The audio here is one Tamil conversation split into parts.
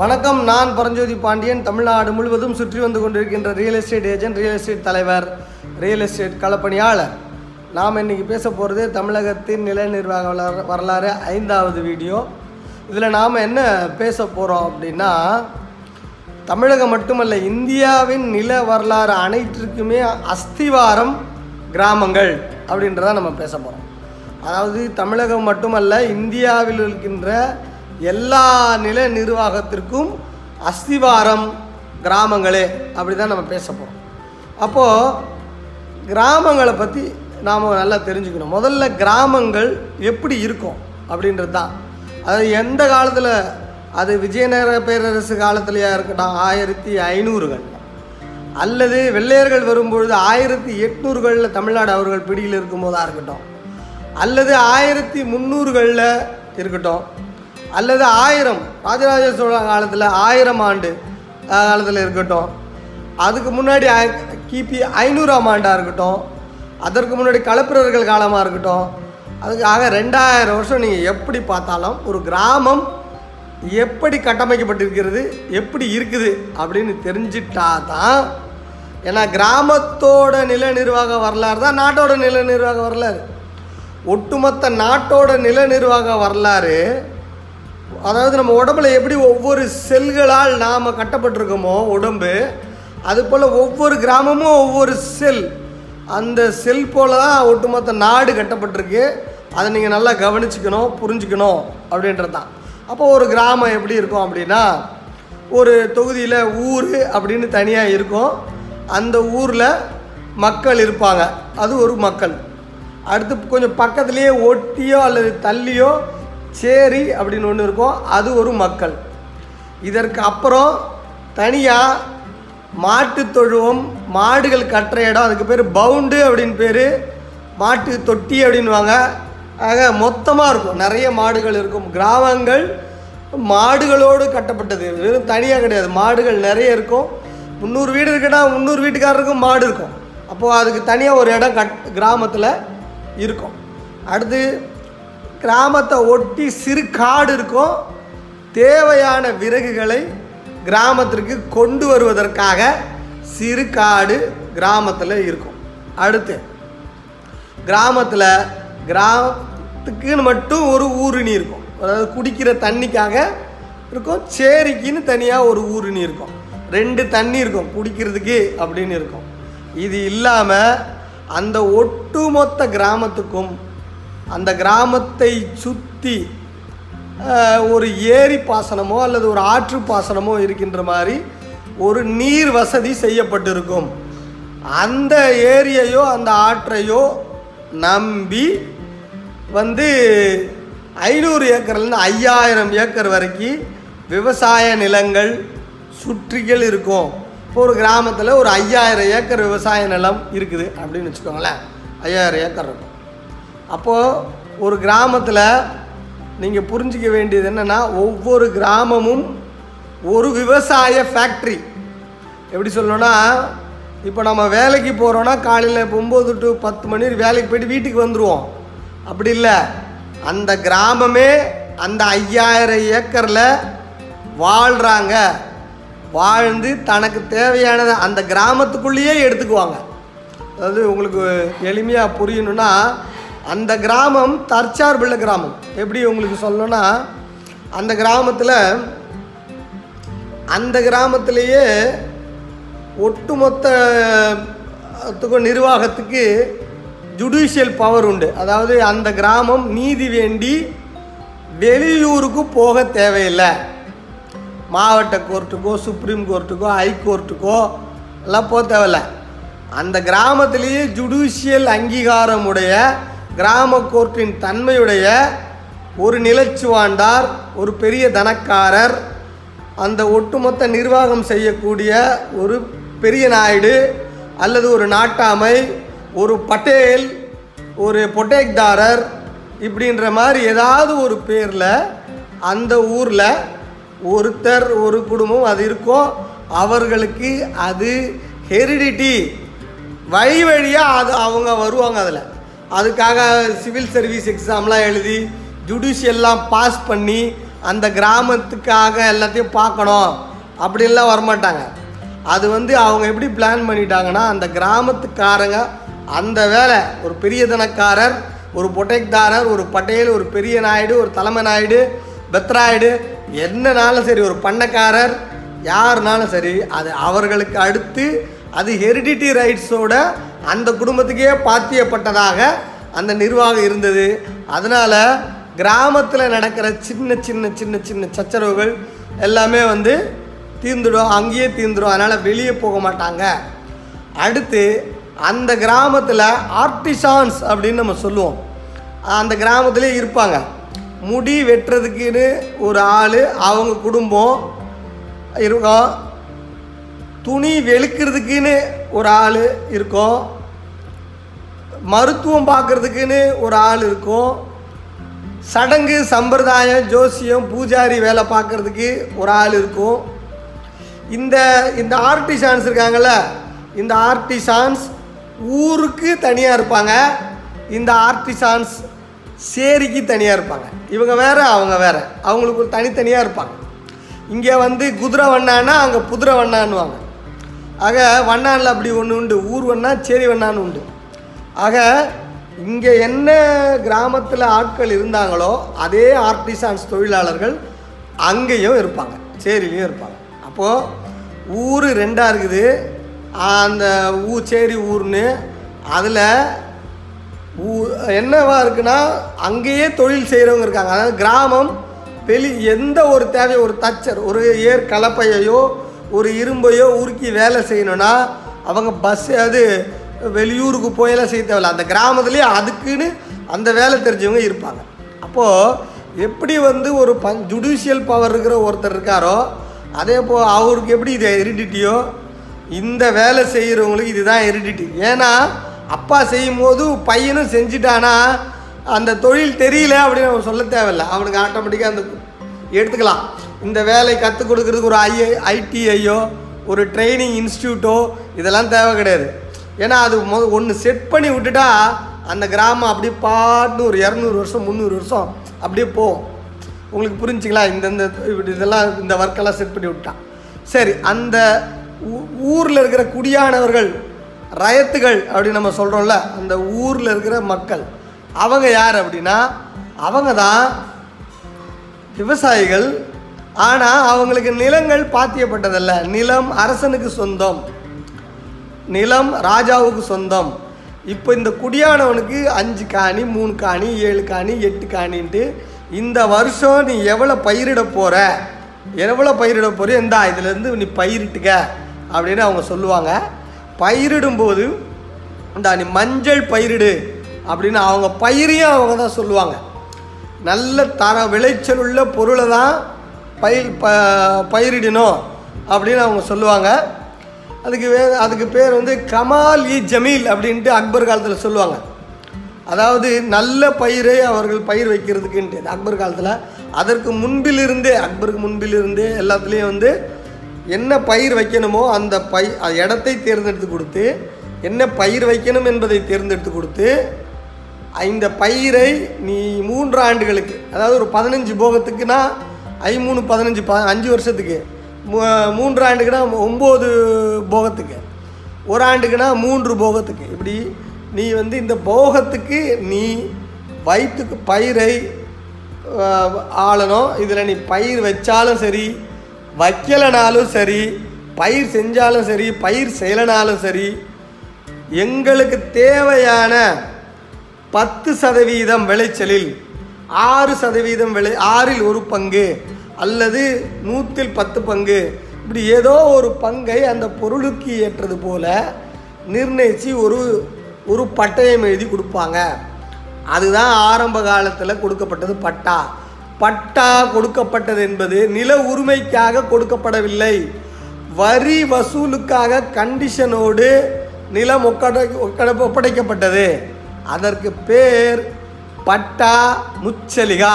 வணக்கம் நான் பரஞ்சோதி பாண்டியன். தமிழ்நாடு முழுவதும் சுற்றி வந்து கொண்டிருக்கின்ற real estate agent real estate தலைவர் ரியல் எஸ்டேட் களப்பணியாளர். நாம் இன்னைக்கு பேச போகிறது தமிழகத்தின் நில நிர்வாக வரலாறு ஐந்தாவது வீடியோ. இதில் நாம் என்ன பேச போகிறோம் அப்படின்னா தமிழகம் மட்டுமல்ல இந்தியாவின் நில வரலாறு அனைத்திற்குமே அஸ்திவாரம் கிராமங்கள் அப்படின்றத நம்ம பேச போகிறோம் அதாவது தமிழகம் மட்டுமல்ல இந்தியாவில் இருக்கின்ற எல்லா நில நிர்வாகத்திற்கும் அஸ்திவாரம் கிராமங்களே அப்படி தான் நம்ம பேச போகிறோம் அப்போது கிராமங்களை பற்றி நாம் நல்லா தெரிஞ்சுக்கணும். முதல்ல கிராமங்கள் எப்படி இருக்கும் அப்படின்றது தான். அது எந்த காலத்தில் அது விஜயநகர பேரரசு காலத்துலையா இருக்கட்டும் ஆயிரத்தி ஐநூறுகள். அல்லது வெள்ளையர்கள் வரும்பொழுது ஆயிரத்தி எட்நூறுகளில் தமிழ்நாடு அவர்கள் பிடியில் இருக்கும்போதாக இருக்கட்டும். அல்லது ஆயிரத்தி முந்நூறுகளில் இருக்கட்டும். அல்லது ஆயிரம் ராஜராஜ சோழ காலத்தில் ஆயிரம் ஆண்டு காலத்தில் இருக்கட்டும். அதுக்கு முன்னாடி கிபி ஐநூறாம் ஆண்டாக இருக்கட்டும். அதற்கு முன்னாடி களப்பிரர்கள் காலமாக இருக்கட்டும். அதுக்காக ரெண்டாயிரம் வருஷம் நீங்கள் எப்படி பார்த்தாலும் ஒரு கிராமம் எப்படி கட்டமைக்கப்பட்டிருக்கிறது எப்படி இருக்குது அப்படின்னு தெரிஞ்சிட்டா தான். ஏன்னா கிராமத்தோட நில நிர்வாக வரலாறு தான் நாட்டோட நில நிர்வாக வரலாறு. ஒட்டுமொத்த நாட்டோட நில நிர்வாக வரலாறு அதாவது நம்ம உடம்புல எப்படி ஒவ்வொரு செல்களால் நாம் கட்டப்பட்டிருக்கோமோ உடம்பு அது போல் ஒவ்வொரு கிராமமும் ஒவ்வொரு செல். அந்த செல் போல தான் ஒட்டுமொத்த நாடு கட்டப்பட்டிருக்கு. அதை நீங்கள் நல்லா கவனிச்சுக்கணும் புரிஞ்சுக்கணும் அப்படின்றது தான். அப்போ ஒரு கிராமம் எப்படி இருக்கும் அப்படின்னா ஒரு தொகுதியில் ஊர் அப்படின்னு தனியாக இருக்கும். அந்த ஊரில் மக்கள் இருப்பாங்க. அது ஒரு மக்கள். அடுத்து கொஞ்சம் பக்கத்துலேயே ஒட்டியோ அல்லது தள்ளியோ சேரி அப்படின்னு ஒன்று இருக்கும். அது ஒரு மக்கள். இதற்கு அப்புறம் தனியாக மாட்டு தொழுவம் மாடுகள் கட்டுற இடம் அதுக்கு பேர் பவுண்டு அப்படின்னு பேர். மாட்டு தொட்டி அப்படின்வாங்க ஆக மொத்தமாக இருக்கும். நிறைய மாடுகள் இருக்கும். கிராமங்கள் மாடுகளோடு கட்டப்பட்டது. வெறும் தனியாக கிடையாது. மாடுகள் நிறைய இருக்கும். முந்நூறு வீடு இருக்குன்னா முந்நூறு வீட்டுக்காரருக்கும் மாடு இருக்கும். அப்போது அதுக்கு தனியாக ஒரு இடம் கட் கிராமத்தில் இருக்கும். அடுத்து கிராமத்தை ஒட்டி சிறு காடு இருக்கும். தேவையான விறகுகளை கிராமத்திற்கு கொண்டு வருவதற்காக சிறு காடு கிராமத்தில் இருக்கும். அடுத்து கிராமத்தில் கிராமத்துக்குன்னு மட்டும் ஒரு ஊருணி இருக்கும். அதாவது குடிக்கிற தண்ணிக்காக இருக்கும். சேரிக்குன்னு தனியாக ஒரு ஊருணி இருக்கும். ரெண்டு தண்ணி இருக்கும் குடிக்கிறதுக்கு அப்படின்னு இருக்கும். இது இல்லாமல் அந்த ஒட்டுமொத்த கிராமத்துக்கும் அந்த கிராமத்தை சுற்றி ஒரு ஏரி பாசனமோ அல்லது ஒரு ஆற்று பாசனமோ இருக்கின்ற மாதிரி ஒரு நீர் வசதி செய்யப்பட்டிருக்கும். அந்த ஏரியையோ அந்த ஆற்றையோ நம்பி வந்து ஐநூறு ஏக்கர்லேருந்து ஐயாயிரம் ஏக்கர் வரைக்கும் விவசாய நிலங்கள் சுற்றிகள் இருக்கும். இப்போ ஒரு கிராமத்தில் ஒரு ஐயாயிரம் ஏக்கர் விவசாய நிலம் இருக்குது அப்படின்னு வச்சுக்கோங்களேன். ஐயாயிரம் ஏக்கர் இருக்கும். அப்போது ஒரு கிராமத்தில் நீங்கள் புரிஞ்சிக்க வேண்டியது என்னென்னா ஒவ்வொரு கிராமமும் ஒரு விவசாய ஃபேக்ட்ரி எப்படி சொல்லணும்னா இப்போ நம்ம வேலைக்கு போகிறோன்னா காலையில் ஒம்பது டு பத்து மணி வேலைக்கு போயிட்டு வீட்டுக்கு வந்துடுவோம் அப்படி இல்லை. அந்த கிராமமே அந்த ஐயாயிரம் ஏக்கரில் வாழ்கிறாங்க வாழ்ந்து தனக்கு தேவையானதை அந்த கிராமத்துக்குள்ளேயே எடுத்துக்குவாங்க. அதாவது உங்களுக்கு எளிமையாக புரியணுன்னா அந்த கிராமம் தற்சார்புள்ள கிராமம். எப்படி உங்களுக்கு சொல்லணும்னா அந்த கிராமத்தில் அந்த கிராமத்திலேயே ஒட்டுமொத்தத்துக்கும் நிர்வாகத்துக்கு ஜுடிஷியல் பவர் உண்டு. அதாவது அந்த கிராமம் நீதி வேண்டி வெளியூருக்கு போக தேவையில்லை. மாவட்ட கோர்ட்டுக்கோ சுப்ரீம் கோர்ட்டுக்கோ ஹைகோர்ட்டுக்கோ எல்லாம் போக தேவையில்ல. அந்த கிராமத்திலேயே ஜுடிஷியல் அங்கீகாரமுடைய கிராம கோர்ட்டின் தன்மையுடைய ஒரு நிலச்சுவாண்டார் ஒரு பெரிய தனக்காரர் அந்த ஒட்டுமொத்த நிர்வாகம் செய்யக்கூடிய ஒரு பெரிய நாயுடு அல்லது ஒரு நாட்டாமை ஒரு பட்டேல் ஒரு பொட்டேக்தாரர் இப்படின்ற மாதிரி ஏதாவது ஒரு பேரில் அந்த ஊரில் ஒருத்தர் ஒரு குடும்பம் அது இருக்கும் அவர்களுக்கு அது ஹெரிடிட்டி. வழி வழியாக அது அவங்க வருவாங்க அதில். அதுக்காக சிவில் சர்வீஸ் எக்ஸாம்லாம் எழுதி ஜுடிஷியல்லாம் பாஸ் பண்ணி அந்த கிராமத்துக்காக எல்லாத்தையும் பார்க்கணும். அப்படின்லாம் வரமாட்டாங்க. அது வந்து அவங்க எப்படி பிளான் பண்ணிட்டாங்கன்னா அந்த கிராமத்துக்காரங்க அந்த வேலை ஒரு பெரிய தனக்காரர் ஒரு பொட்டைக்காரர் ஒரு பட்டேல் ஒரு பெரிய நாயுடு ஒரு தலைமை நாயுடு பெத்ராயுடு என்னனாலும் சரி ஒரு பண்ணக்காரர் யாருனாலும் சரி அது அவர்களுக்கு அடுத்து அது ஹெரிடிட்டி ரைட்ஸோட அந்த குடும்பத்துக்கே பாத்தியப்பட்டதாக அந்த நிர்வாகம் இருந்தது. அதனால் கிராமத்தில் நடக்கிற சின்ன சின்ன சின்ன சின்ன சச்சரவுகள் எல்லாமே வந்து தீர்ந்துடும். அங்கேயே தீர்ந்துடும். அதனால் வெளியே போக மாட்டாங்க. அடுத்து அந்த கிராமத்தில் ஆர்டிசான்ஸ் அப்படின்னு நம்ம சொல்லுவோம். அந்த கிராமத்திலே இருப்பாங்க. முடி வெட்டுறதுக்குன்னு ஒரு ஆள் அவங்க குடும்பம் இருக்கும் துணி வெளுக்கிறதுக்குன்னு ஒரு ஆள் இருக்கும். மருத்துவம் பார்க்குறதுக்குன்னு ஒரு ஆள் இருக்கும். சடங்கு சம்பிரதாயம் ஜோசியம் பூஜாரி வேலை பார்க்குறதுக்கு ஒரு ஆள் இருக்கும். இந்த இந்த ஆர்டிசான்ஸ் இருக்காங்கள்ல இந்த ஆர்டிசான்ஸ் ஊருக்கு தனியாக இருப்பாங்க. இந்த ஆர்டிசான்ஸ் சேரிக்கு தனியாக இருப்பாங்க. இவங்க வேறு அவங்க வேறு. அவங்களுக்கு ஒரு தனித்தனியாக இருப்பாங்க. இங்கே வந்து குதிரை வண்ணான்னா அங்கே புதிரை வண்ணான்னுவாங்க. ஆக வண்ணானில் அப்படி ஒன்று உண்டு. ஊர் வண்ணா சேரி வண்ணான்னு உண்டு. ஆக இங்கே என்ன கிராமத்தில் ஆட்கள் இருந்தாங்களோ அதே ஆர்டிசான்ஸ் தொழிலாளர்கள் அங்கேயும் இருப்பாங்க. சேரிலையும் இருப்பாங்க. அப்போது ஊர் ரெண்டாக இருக்குது. அந்த ஊ சேரி ஊர்னு அதில் ஊ என்னவா இருக்குன்னா அங்கேயே தொழில் செய்கிறவங்க இருக்காங்க. அதாவது கிராமம் வெளி எந்த ஒரு தேவையோ ஒரு தச்சர் ஒரு ஏர் கலப்பையோ ஒரு இரும்பையோ உருக்கி வேலை செய்யணும்னா அவங்க பஸ் அது வெளியூருக்கு போயெல்லாம் செய்ய தேவையில்ல. அந்த கிராமத்துலேயே அதுக்குன்னு அந்த வேலை தெரிஞ்சவங்க இருப்பாங்க. அப்போது எப்படி வந்து ஒரு பஞ் ஜுடிஷியல் பவர் இருக்கிற ஒருத்தர் இருக்காரோ அதே போ அவருக்கு எப்படி இது எரிடிட்டியோ இந்த வேலை செய்கிறவங்களுக்கு இதுதான் எரிடிட்டி ஏன்னா அப்பா செய்யும் போது பையனும் செஞ்சிட்டானா அந்த தொழில் தெரியல அப்படின்னு அவன் சொல்ல தேவையில்ல. அவனுக்கு ஆட்டோமேட்டிக்காக அந்த எடுத்துக்கலாம். இந்த வேலை கற்றுக் கொடுக்குறதுக்கு ஒரு ஐஏ ஐடிஐயோ ஒரு ட்ரைனிங் இன்ஸ்டியூட்டோ இதெல்லாம் தேவை கிடையாது. ஏன்னா அது மொ ஒன்று செட் பண்ணி விட்டுட்டா அந்த கிராமம் அப்படியே பாட்டுன்னு ஒரு இரநூறு வருஷம் முந்நூறு வருஷம் அப்படியே போகும். உங்களுக்கு புரிஞ்சுங்களா? இந்தந்த இப்படி இதெல்லாம் இந்த ஒர்க்கெல்லாம் செட் பண்ணி விட்டான் சரி அந்த ஊரில் இருக்கிற குடியானவர்கள் ரயத்துகள் அப்படின்னு நம்ம சொல்கிறோம்ல அந்த ஊரில் இருக்கிற மக்கள். அவங்க யார் அப்படின்னா அவங்க தான் விவசாயிகள் ஆனால் அவங்களுக்கு நிலங்கள் பாத்தியப்பட்டதல்ல. நிலம் அரசனுக்கு சொந்தம். நிலம் ராஜாவுக்கு சொந்தம். இப்போ இந்த குடியானவனுக்கு அஞ்சு காணி மூணு காணி ஏழு காணி எட்டு காணின்ட்டு இந்த வருஷம் நீ எவ்வளோ பயிரிட போகிற எவ்வளோ பயிரிட போகிற எந்த இதுலேருந்து நீ பயிரிட்டுக்க அப்படின்னு அவங்க சொல்லுவாங்க. பயிரிடும்போது இந்தா நீ மஞ்சள் பயிரிடு அப்படின்னு அவங்க பயிரையும் அவங்க தான் சொல்லுவாங்க. நல்ல தர விளைச்சல் உள்ள பொருளை தான் பயிர் ப பயிரிடணும் அப்படின்னு அவங்க சொல்லுவாங்க. அதுக்கு வே அதுக்கு பேர் வந்து கமால் இ ஜமீல் அப்படின்ட்டு அக்பர் காலத்தில் சொல்லுவாங்க. அதாவது நல்ல பயிரை அவர்கள் பயிர் வைக்கிறதுக்குன்ட்டு. அக்பர் காலத்தில் அதற்கு முன்பிலிருந்தே அக்பருக்கு முன்பிலிருந்தே எல்லாத்துலேயும் வந்து என்ன பயிர் வைக்கணுமோ அந்த பை இடத்தை தேர்ந்தெடுத்து கொடுத்து என்ன பயிர் வைக்கணும் என்பதை தேர்ந்தெடுத்து கொடுத்து இந்த பயிரை நீ மூன்று ஆண்டுகளுக்கு அதாவது ஒரு பதினஞ்சு போகத்துக்குனா ஐமூணு பதினஞ்சு ப அஞ்சு வருஷத்துக்கு. மூன்று ஆண்டுக்குனா ஒம்பது போகத்துக்கு. ஒரு ஆண்டுக்குனா மூன்று போகத்துக்கு. இப்படி நீ வந்து இந்த போகத்துக்கு நீ வயிற்றுக்கு பயிரை ஆளணும். இதில் நீ பயிர் வச்சாலும் சரி வைக்கலைனாலும் சரி பயிர் செஞ்சாலும் சரி பயிர் செய்யலைனாலும் சரி எங்களுக்கு தேவையான பத்து சதவீதம் விளைச்சலில் ஆறு சதவீதம் விளை ஆறில் ஒரு பங்கு அல்லது நூற்றில் பத்து பங்கு. இப்படி ஏதோ ஒரு பங்கை அந்த பொருளுக்கு ஏற்றது போல நிர்ணயித்து ஒரு ஒரு பட்டயம் எழுதி கொடுப்பாங்க. அதுதான் ஆரம்ப காலத்தில் கொடுக்கப்பட்டது பட்டா. பட்டா கொடுக்கப்பட்டது என்பது நில உரிமைக்காக கொடுக்கப்படவில்லை. வரி வசூலுக்காக கண்டிஷனோடு நிலம் ஒக்கடை ஒப்படைக்கப்பட்டது. அதற்கு பேர் பட்டா முச்சலிகா.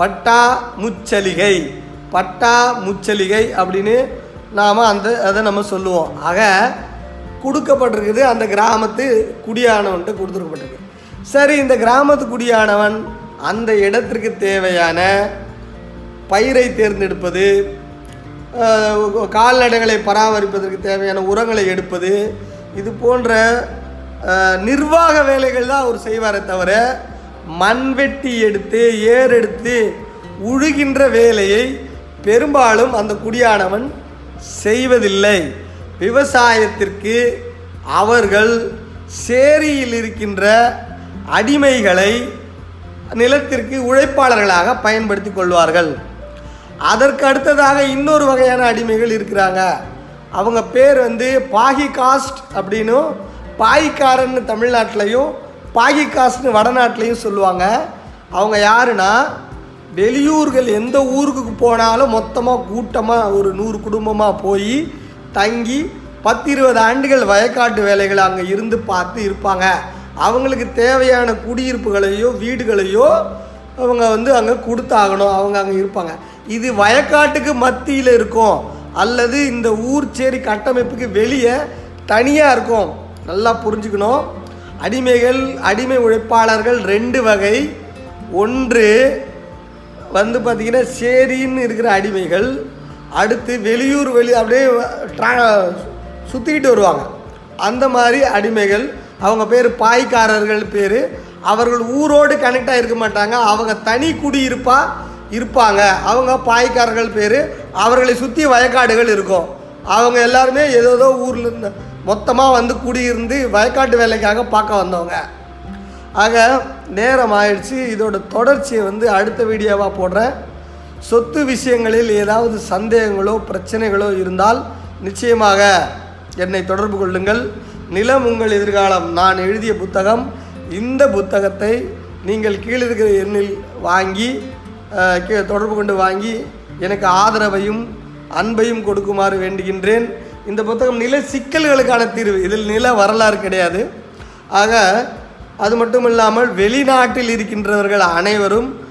பட்டா முச்சலிகை. பட்டா முச்சலிகை அப்படின்னு நாம் அந்த அதை நம்ம சொல்லுவோம். ஆக கொடுக்கப்பட்டிருக்குது அந்த கிராமத்து குடியானவன்ட்டு கொடுத்துருக்கப்பட்டிருக்கு. சரி இந்த கிராமத்து குடியானவன் அந்த இடத்திற்கு தேவையான பயிரை தேர்ந்தெடுப்பது கால்நடைகளை பராமரிப்பதற்கு தேவையான உரங்களை எடுப்பது இது போன்ற நிர்வாக வேலைகள் தான் அவர் செய்வாரே தவிர மண்வெட்டி எடுத்து ஏர் எடுத்து உழுகின்ற வேலையை பெரும்பாலும் அந்த குடியானவன் செய்வதில்லை. விவசாயத்திற்கு அவர்கள் சேரியில் இருக்கின்ற அடிமைகளை நிலத்திற்கு உழைப்பாளர்களாக பயன்படுத்தி கொள்வார்கள். அதற்கு அடுத்ததாக இன்னொரு வகையான அடிமைகள் இருக்கிறாங்க. அவங்க பேர் வந்து பாகி காஸ்ட் அப்படின்னும் பாய்க்காரன்னு தமிழ்நாட்டிலையும் பாகிக்காசுன்னு வடநாட்டிலையும் சொல்லுவாங்க. அவங்க யாருன்னா வெளியூர்கள் எந்த ஊருக்கு போனாலும் மொத்தமாக கூட்டமாக ஒரு நூறு குடும்பமாக போய் தங்கி பத்து இருபது ஆண்டுகள் வயக்காட்டு வேலைகளை அங்கே இருந்து பார்த்து இருப்பாங்க. அவங்களுக்கு தேவையான குடியிருப்புகளையோ வீடுகளையோ அவங்க வந்து அங்கே கொடுத்தாகணும். அவங்க அங்கே இருப்பாங்க. இது வயக்காட்டுக்கு மத்தியில் இருக்கும். அல்லது இந்த ஊர் சேரி கட்டமைப்புக்கு வெளியே தனியாக இருக்கும். நல்லா புரிஞ்சுக்கணும். அடிமைகள் அடிமை உழைப்பாளர்கள் ரெண்டு வகை. ஒன்று வந்து பார்த்திங்கன்னா சேரின்னு இருக்கிற அடிமைகள். அடுத்து வெளியூர் வெளி அப்படியே ட்ரா சுற்றிக்கிட்டு வருவாங்க. அந்த மாதிரி அடிமைகள். அவங்க பேர் பாய்க்காரர்கள் பேர். அவர்கள் ஊரோடு கனெக்ட் ஆகிருக்க மாட்டாங்க. அவங்க தனி குடியிருப்பாக இருப்பாங்க. அவங்க பாய்க்காரர்கள் பேர். அவர்களை சுற்றி வயக்காடுகள் இருக்கும். அவங்க எல்லாருமே ஏதோ ஏதோ ஊரில் இருந்து மொத்தமாக வந்து குடியிருந்து வயக்காட்டு வேலைக்காக பார்க்க வந்தவங்க. ஆக நேரம் ஆயிடுச்சு. இதோட தொடர்ச்சியை வந்து அடுத்த வீடியோவாக போடுறேன். சொத்து விஷயங்களில் ஏதாவது சந்தேகங்களோ பிரச்சனைகளோ இருந்தால் நிச்சயமாக என்னை தொடர்பு கொள்ளுங்கள். நிலம் உங்கள் எதிர்காலம். நான் எழுதிய புத்தகம். இந்த புத்தகத்தை நீங்கள் கீழே இருக்கிற எண்ணில் வாங்கி தொடர்பு கொண்டு வாங்கி எனக்கு ஆதரவையும் அன்பையும் கொடுக்குமாறு வேண்டுகின்றேன். இந்த புத்தகம் நில சிக்கல்களுக்கான தீர்வு. இதில் நில வரலாறு கிடையாது. ஆக அது மட்டும் இல்லாமல் வெளிநாட்டில் இருக்கின்றவர்கள் அனைவரும்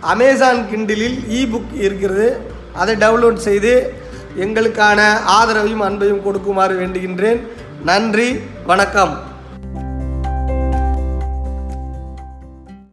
அமேசான் கிண்டிலில் இ புக் இருக்கிறது. அதை டவுன்லோட் செய்து எங்களுக்கான ஆதரவையும் அன்பையும் கொடுக்குமாறு வேண்டுகின்றேன். நன்றி வணக்கம்.